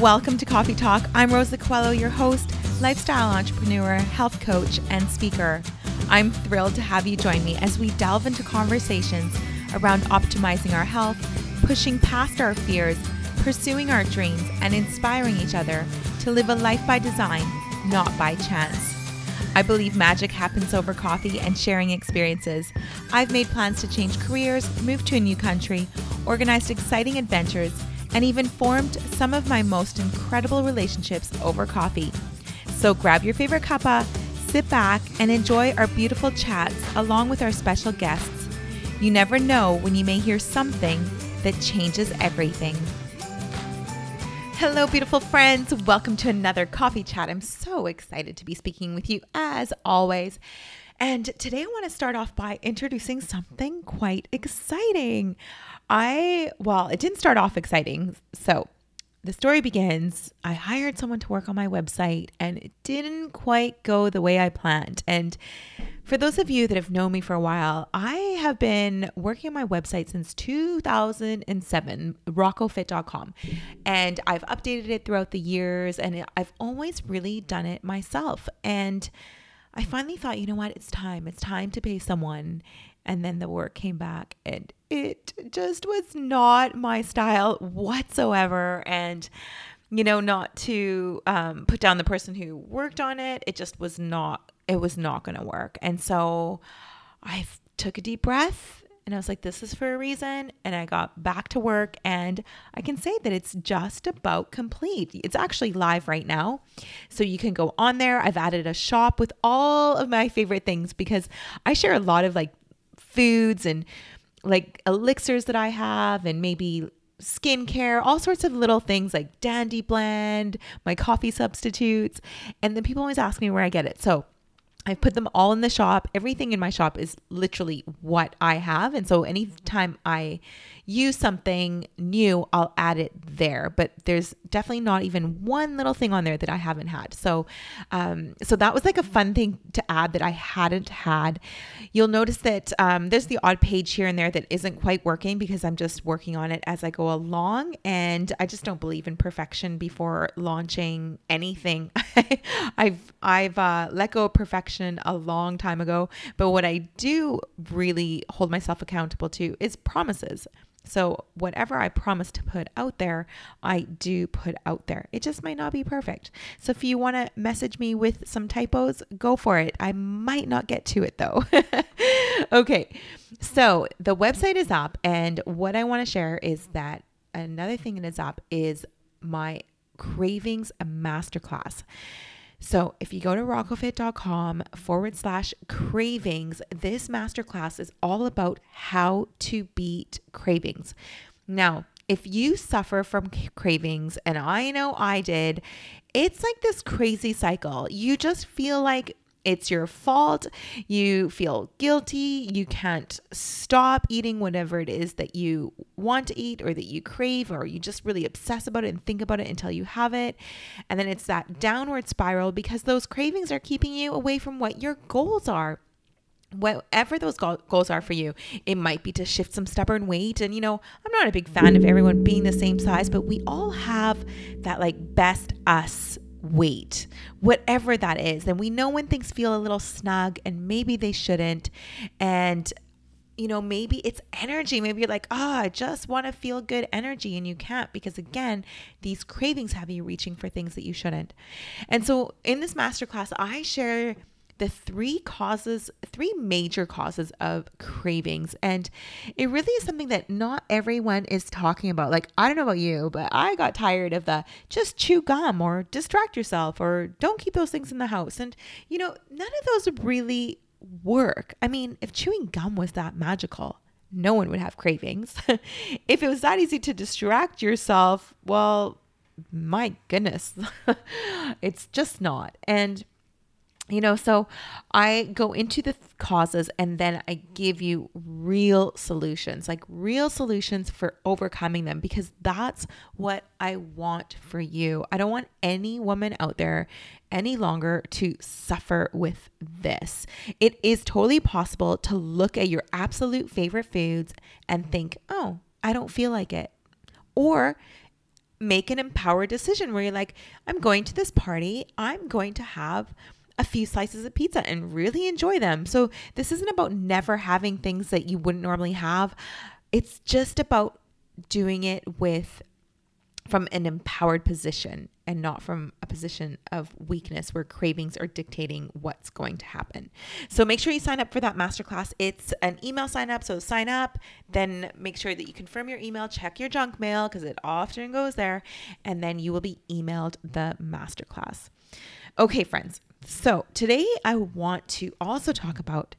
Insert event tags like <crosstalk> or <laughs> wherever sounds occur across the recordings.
Welcome to Coffee Talk. I'm Rosa Coelho, your host, lifestyle entrepreneur, health coach, and speaker. I'm thrilled to have you join me as we delve into conversations around optimizing our health, pushing past our fears, pursuing our dreams, and inspiring each other to live a life by design, not by chance. I believe magic happens over coffee and sharing experiences. I've made plans to change careers, move to a new country, organized exciting adventures, and even formed some of my most incredible relationships over coffee. So grab your favorite cuppa, sit back, and enjoy our beautiful chats along with our special guests. You never know when you may hear something that changes everything. Hello, beautiful friends. Welcome to another coffee chat. I'm so excited to be speaking with you as always. And today I want to start off by introducing something quite exciting. I, well, it didn't start off exciting. So the story begins I hired someone to work on my website and it didn't quite go the way I planned. And for those of you that have known me for a while, I have been working on my website since 2007, rocofit.com. And I've updated it throughout the years and I've always really done it myself. And I finally thought, you know what? It's time. It's time to pay someone. And then the work came back and it just was not my style whatsoever. And, you know, not to um, put down the person who worked on it, it just was not, it was not going to work. And so I took a deep breath and I was like, this is for a reason. And I got back to work, and I can say that it's just about complete. It's actually live right now. So you can go on there. I've added a shop with all of my favorite things because I share a lot of like foods and like elixirs that I have, and maybe skincare, all sorts of little things like Dandy Blend, my coffee substitutes. And then people always ask me where I get it. So I've put them all in the shop. Everything in my shop is literally what I have. And so anytime I use something new, I'll add it there. But there's definitely not even one little thing on there that I haven't had. So, um, so that was like a fun thing to add that I hadn't had. You'll notice that um, there's the odd page here and there that isn't quite working because I'm just working on it as I go along, and I just don't believe in perfection before launching anything. <laughs> I've I've uh, let go of perfection a long time ago, but what I do really hold myself accountable to is promises. So, whatever I promise to put out there, I do put out there. It just might not be perfect. So, if you want to message me with some typos, go for it. I might not get to it though. <laughs> okay, so the website is up, and what I want to share is that another thing that is up is my cravings masterclass. So if you go to rocofit.com forward slash cravings, this masterclass is all about how to beat cravings. Now, if you suffer from cravings, and I know I did, it's like this crazy cycle. You just feel like it's your fault. You feel guilty. You can't stop eating whatever it is that you want to eat or that you crave, or you just really obsess about it and think about it until you have it. And then it's that downward spiral because those cravings are keeping you away from what your goals are whatever those goals are for you it might be to shift some stubborn weight and you know i'm not a big fan of everyone being the same size but we all have that like best us weight, whatever that is. And we know when things feel a little snug and maybe they shouldn't. And you know, maybe it's energy. Maybe you're like, oh, I just want to feel good energy. And you can't because, again, these cravings have you reaching for things that you shouldn't. And so, in this masterclass, I share the three causes, three major causes of cravings. And it really is something that not everyone is talking about. Like, I don't know about you, but I got tired of the just chew gum or distract yourself or don't keep those things in the house. And, you know, none of those really work. I mean, if chewing gum was that magical, no one would have cravings. <laughs> if it was that easy to distract yourself, well, my goodness, <laughs> it's just not. And you know, so I go into the th- causes and then I give you real solutions, like real solutions for overcoming them, because that's what I want for you. I don't want any woman out there any longer to suffer with this. It is totally possible to look at your absolute favorite foods and think, oh, I don't feel like it. Or make an empowered decision where you're like, I'm going to this party, I'm going to have a few slices of pizza and really enjoy them. So this isn't about never having things that you wouldn't normally have. It's just about doing it with from an empowered position and not from a position of weakness where cravings are dictating what's going to happen. So make sure you sign up for that masterclass. It's an email sign up. So sign up, then make sure that you confirm your email, check your junk mail because it often goes there, and then you will be emailed the masterclass. Okay, friends. So today I want to also talk about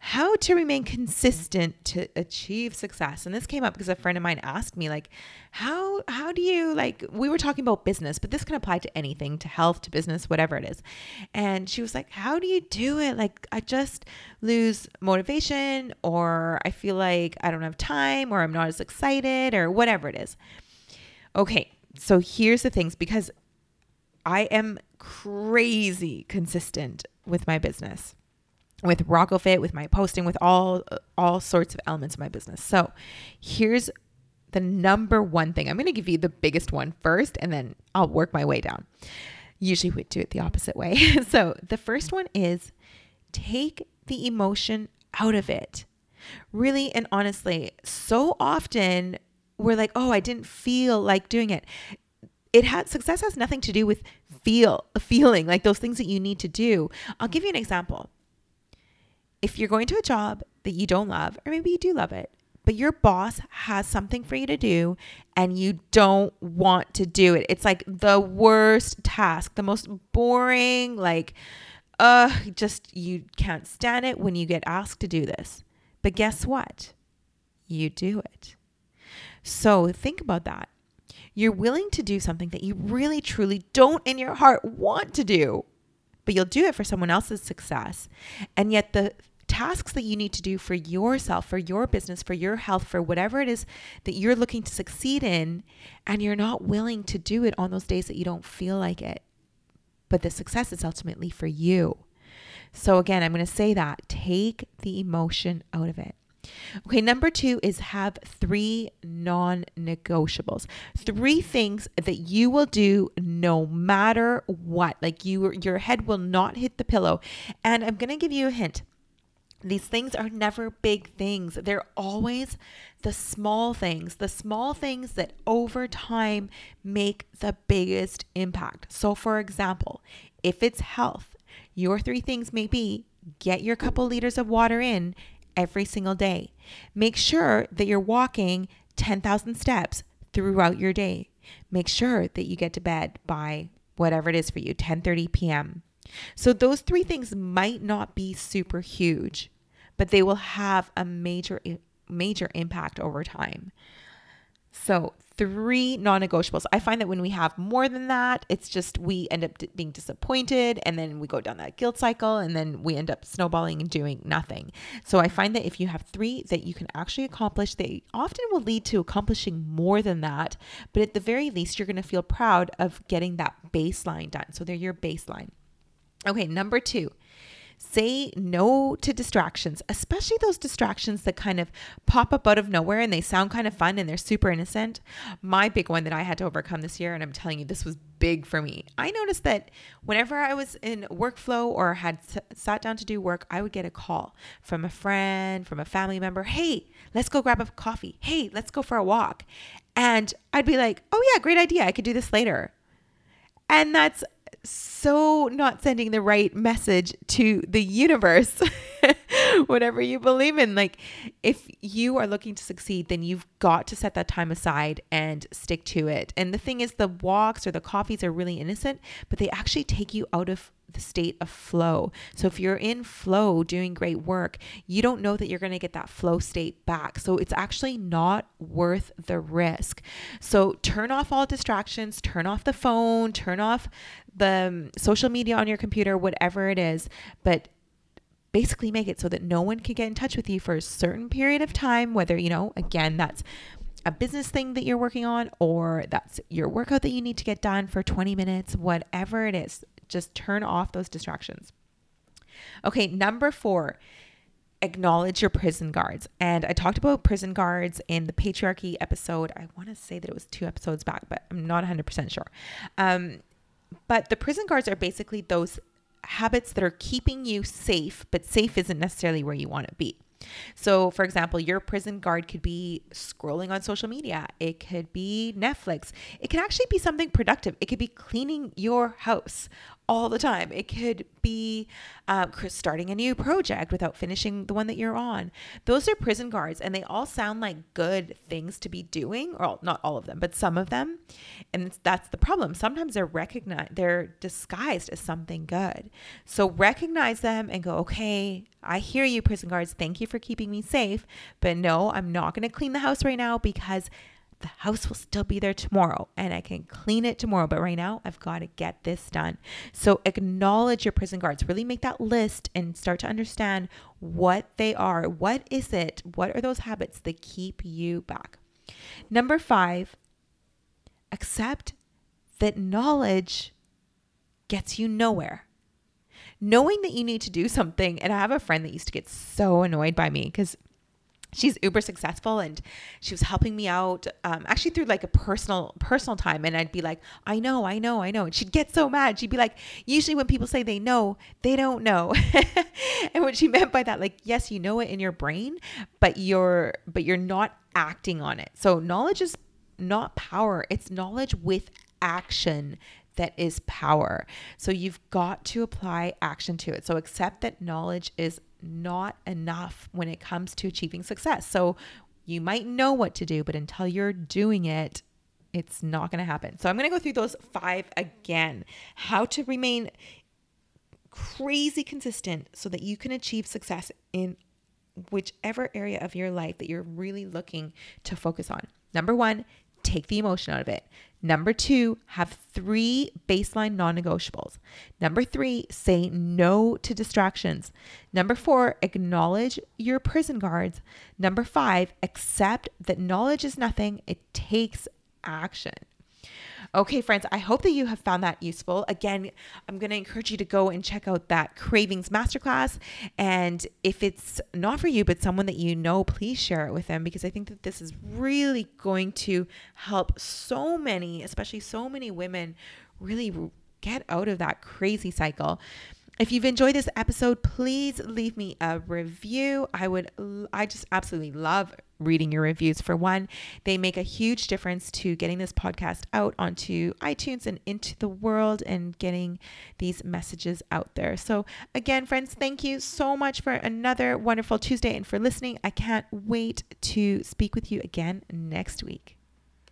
how to remain consistent to achieve success. And this came up because a friend of mine asked me like, how how do you like we were talking about business, but this can apply to anything, to health, to business, whatever it is. And she was like, "How do you do it? Like I just lose motivation or I feel like I don't have time or I'm not as excited or whatever it is." Okay, so here's the things because I am crazy consistent with my business with Rocofit, with my posting, with all all sorts of elements of my business. So, here's the number one thing. I'm going to give you the biggest one first and then I'll work my way down. Usually we do it the opposite way. <laughs> so, the first one is take the emotion out of it. Really and honestly, so often we're like, "Oh, I didn't feel like doing it." It had success has nothing to do with feel, a feeling like those things that you need to do. I'll give you an example if you're going to a job that you don't love, or maybe you do love it, but your boss has something for you to do and you don't want to do it. It's like the worst task, the most boring, like, uh, just you can't stand it when you get asked to do this. But guess what? You do it. So think about that. You're willing to do something that you really, truly don't in your heart want to do but you'll do it for someone else's success. And yet, the tasks that you need to do for yourself, for your business, for your health, for whatever it is that you're looking to succeed in, and you're not willing to do it on those days that you don't feel like it. But the success is ultimately for you. So, again, I'm going to say that take the emotion out of it. Okay, number two is have three non negotiables. Three things that you will do no matter what. Like you, your head will not hit the pillow. And I'm going to give you a hint. These things are never big things. They're always the small things, the small things that over time make the biggest impact. So, for example, if it's health, your three things may be get your couple liters of water in every single day. Make sure that you're walking 10,000 steps throughout your day. Make sure that you get to bed by whatever it is for you, 10:30 p.m. So those three things might not be super huge, but they will have a major major impact over time. So three non negotiables. I find that when we have more than that, it's just we end up d- being disappointed and then we go down that guilt cycle and then we end up snowballing and doing nothing. So I find that if you have three that you can actually accomplish, they often will lead to accomplishing more than that. But at the very least, you're going to feel proud of getting that baseline done. So they're your baseline. Okay, number two Say no to distractions, especially those distractions that kind of pop up out of nowhere and they sound kind of fun and they're super innocent. My big one that I had to overcome this year, and I'm telling you, this was big for me. I noticed that whenever I was in workflow or had s- sat down to do work, I would get a call from a friend, from a family member. Hey, let's go grab a coffee. Hey, let's go for a walk. And I'd be like, oh, yeah, great idea. I could do this later. And that's so not sending the right message to the universe, <laughs> <laughs> whatever you believe in. Like, if you are looking to succeed, then you've got to set that time aside and stick to it. And the thing is, the walks or the coffees are really innocent, but they actually take you out of the state of flow. So if you're in flow doing great work, you don't know that you're going to get that flow state back. So it's actually not worth the risk. So turn off all distractions, turn off the phone, turn off the um, social media on your computer, whatever it is, but basically make it so that no one can get in touch with you for a certain period of time, whether, you know, again, that's a business thing that you're working on or that's your workout that you need to get done for 20 minutes, whatever it is, just turn off those distractions. Okay, number four, acknowledge your prison guards. And I talked about prison guards in the patriarchy episode. I want to say that it was two episodes back, but I'm not 100% sure. Um, but the prison guards are basically those habits that are keeping you safe, but safe isn't necessarily where you want to be. So, for example, your prison guard could be scrolling on social media. It could be Netflix. It could actually be something productive. It could be cleaning your house all the time. It could be uh, starting a new project without finishing the one that you're on. Those are prison guards, and they all sound like good things to be doing, or not all of them, but some of them. And that's the problem. Sometimes they're recognized, they're disguised as something good. So recognize them and go, okay, I hear you, prison guards. Thank you for keeping me safe. But no, I'm not going to clean the house right now because the house will still be there tomorrow and I can clean it tomorrow. But right now, I've got to get this done. So acknowledge your prison guards. Really make that list and start to understand what they are. What is it? What are those habits that keep you back? Number five, accept that knowledge gets you nowhere. Knowing that you need to do something, and I have a friend that used to get so annoyed by me because she's uber successful and she was helping me out um, actually through like a personal personal time. And i'd be like i know i know i know. And she'd get so mad. She'd be like usually when people say they know they don't know. <laughs> And what she meant by that like yes you know it in your brain but you're but you're not acting on it. So knowledge is not power. It's knowledge with action that is power. So you've got to apply action to it. So accept that knowledge is not enough when it comes to achieving success. So you might know what to do, but until you're doing it, it's not going to happen. So I'm going to go through those five again. How to remain crazy consistent so that you can achieve success in whichever area of your life that you're really looking to focus on. Number one, take the emotion out of it. Number two, have three baseline non negotiables. Number three, say no to distractions. Number four, acknowledge your prison guards. Number five, accept that knowledge is nothing, it takes action. Okay, friends, I hope that you have found that useful. Again, I'm going to encourage you to go and check out that Cravings Masterclass. And if it's not for you, but someone that you know, please share it with them because I think that this is really going to help so many, especially so many women, really get out of that crazy cycle. If you've enjoyed this episode, please leave me a review. I would, I just absolutely love reading your reviews. For one, they make a huge difference to getting this podcast out onto iTunes and into the world and getting these messages out there. So, again, friends, thank you so much for another wonderful Tuesday and for listening. I can't wait to speak with you again next week.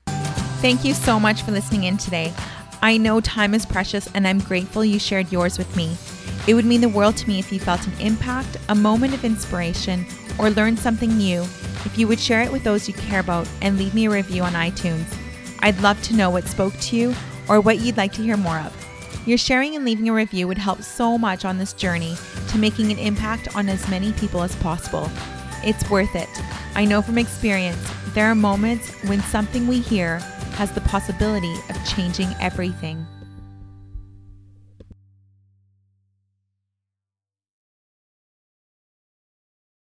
Thank you so much for listening in today. I know time is precious and I'm grateful you shared yours with me. It would mean the world to me if you felt an impact, a moment of inspiration, or learned something new if you would share it with those you care about and leave me a review on iTunes. I'd love to know what spoke to you or what you'd like to hear more of. Your sharing and leaving a review would help so much on this journey to making an impact on as many people as possible. It's worth it. I know from experience, there are moments when something we hear has the possibility of changing everything.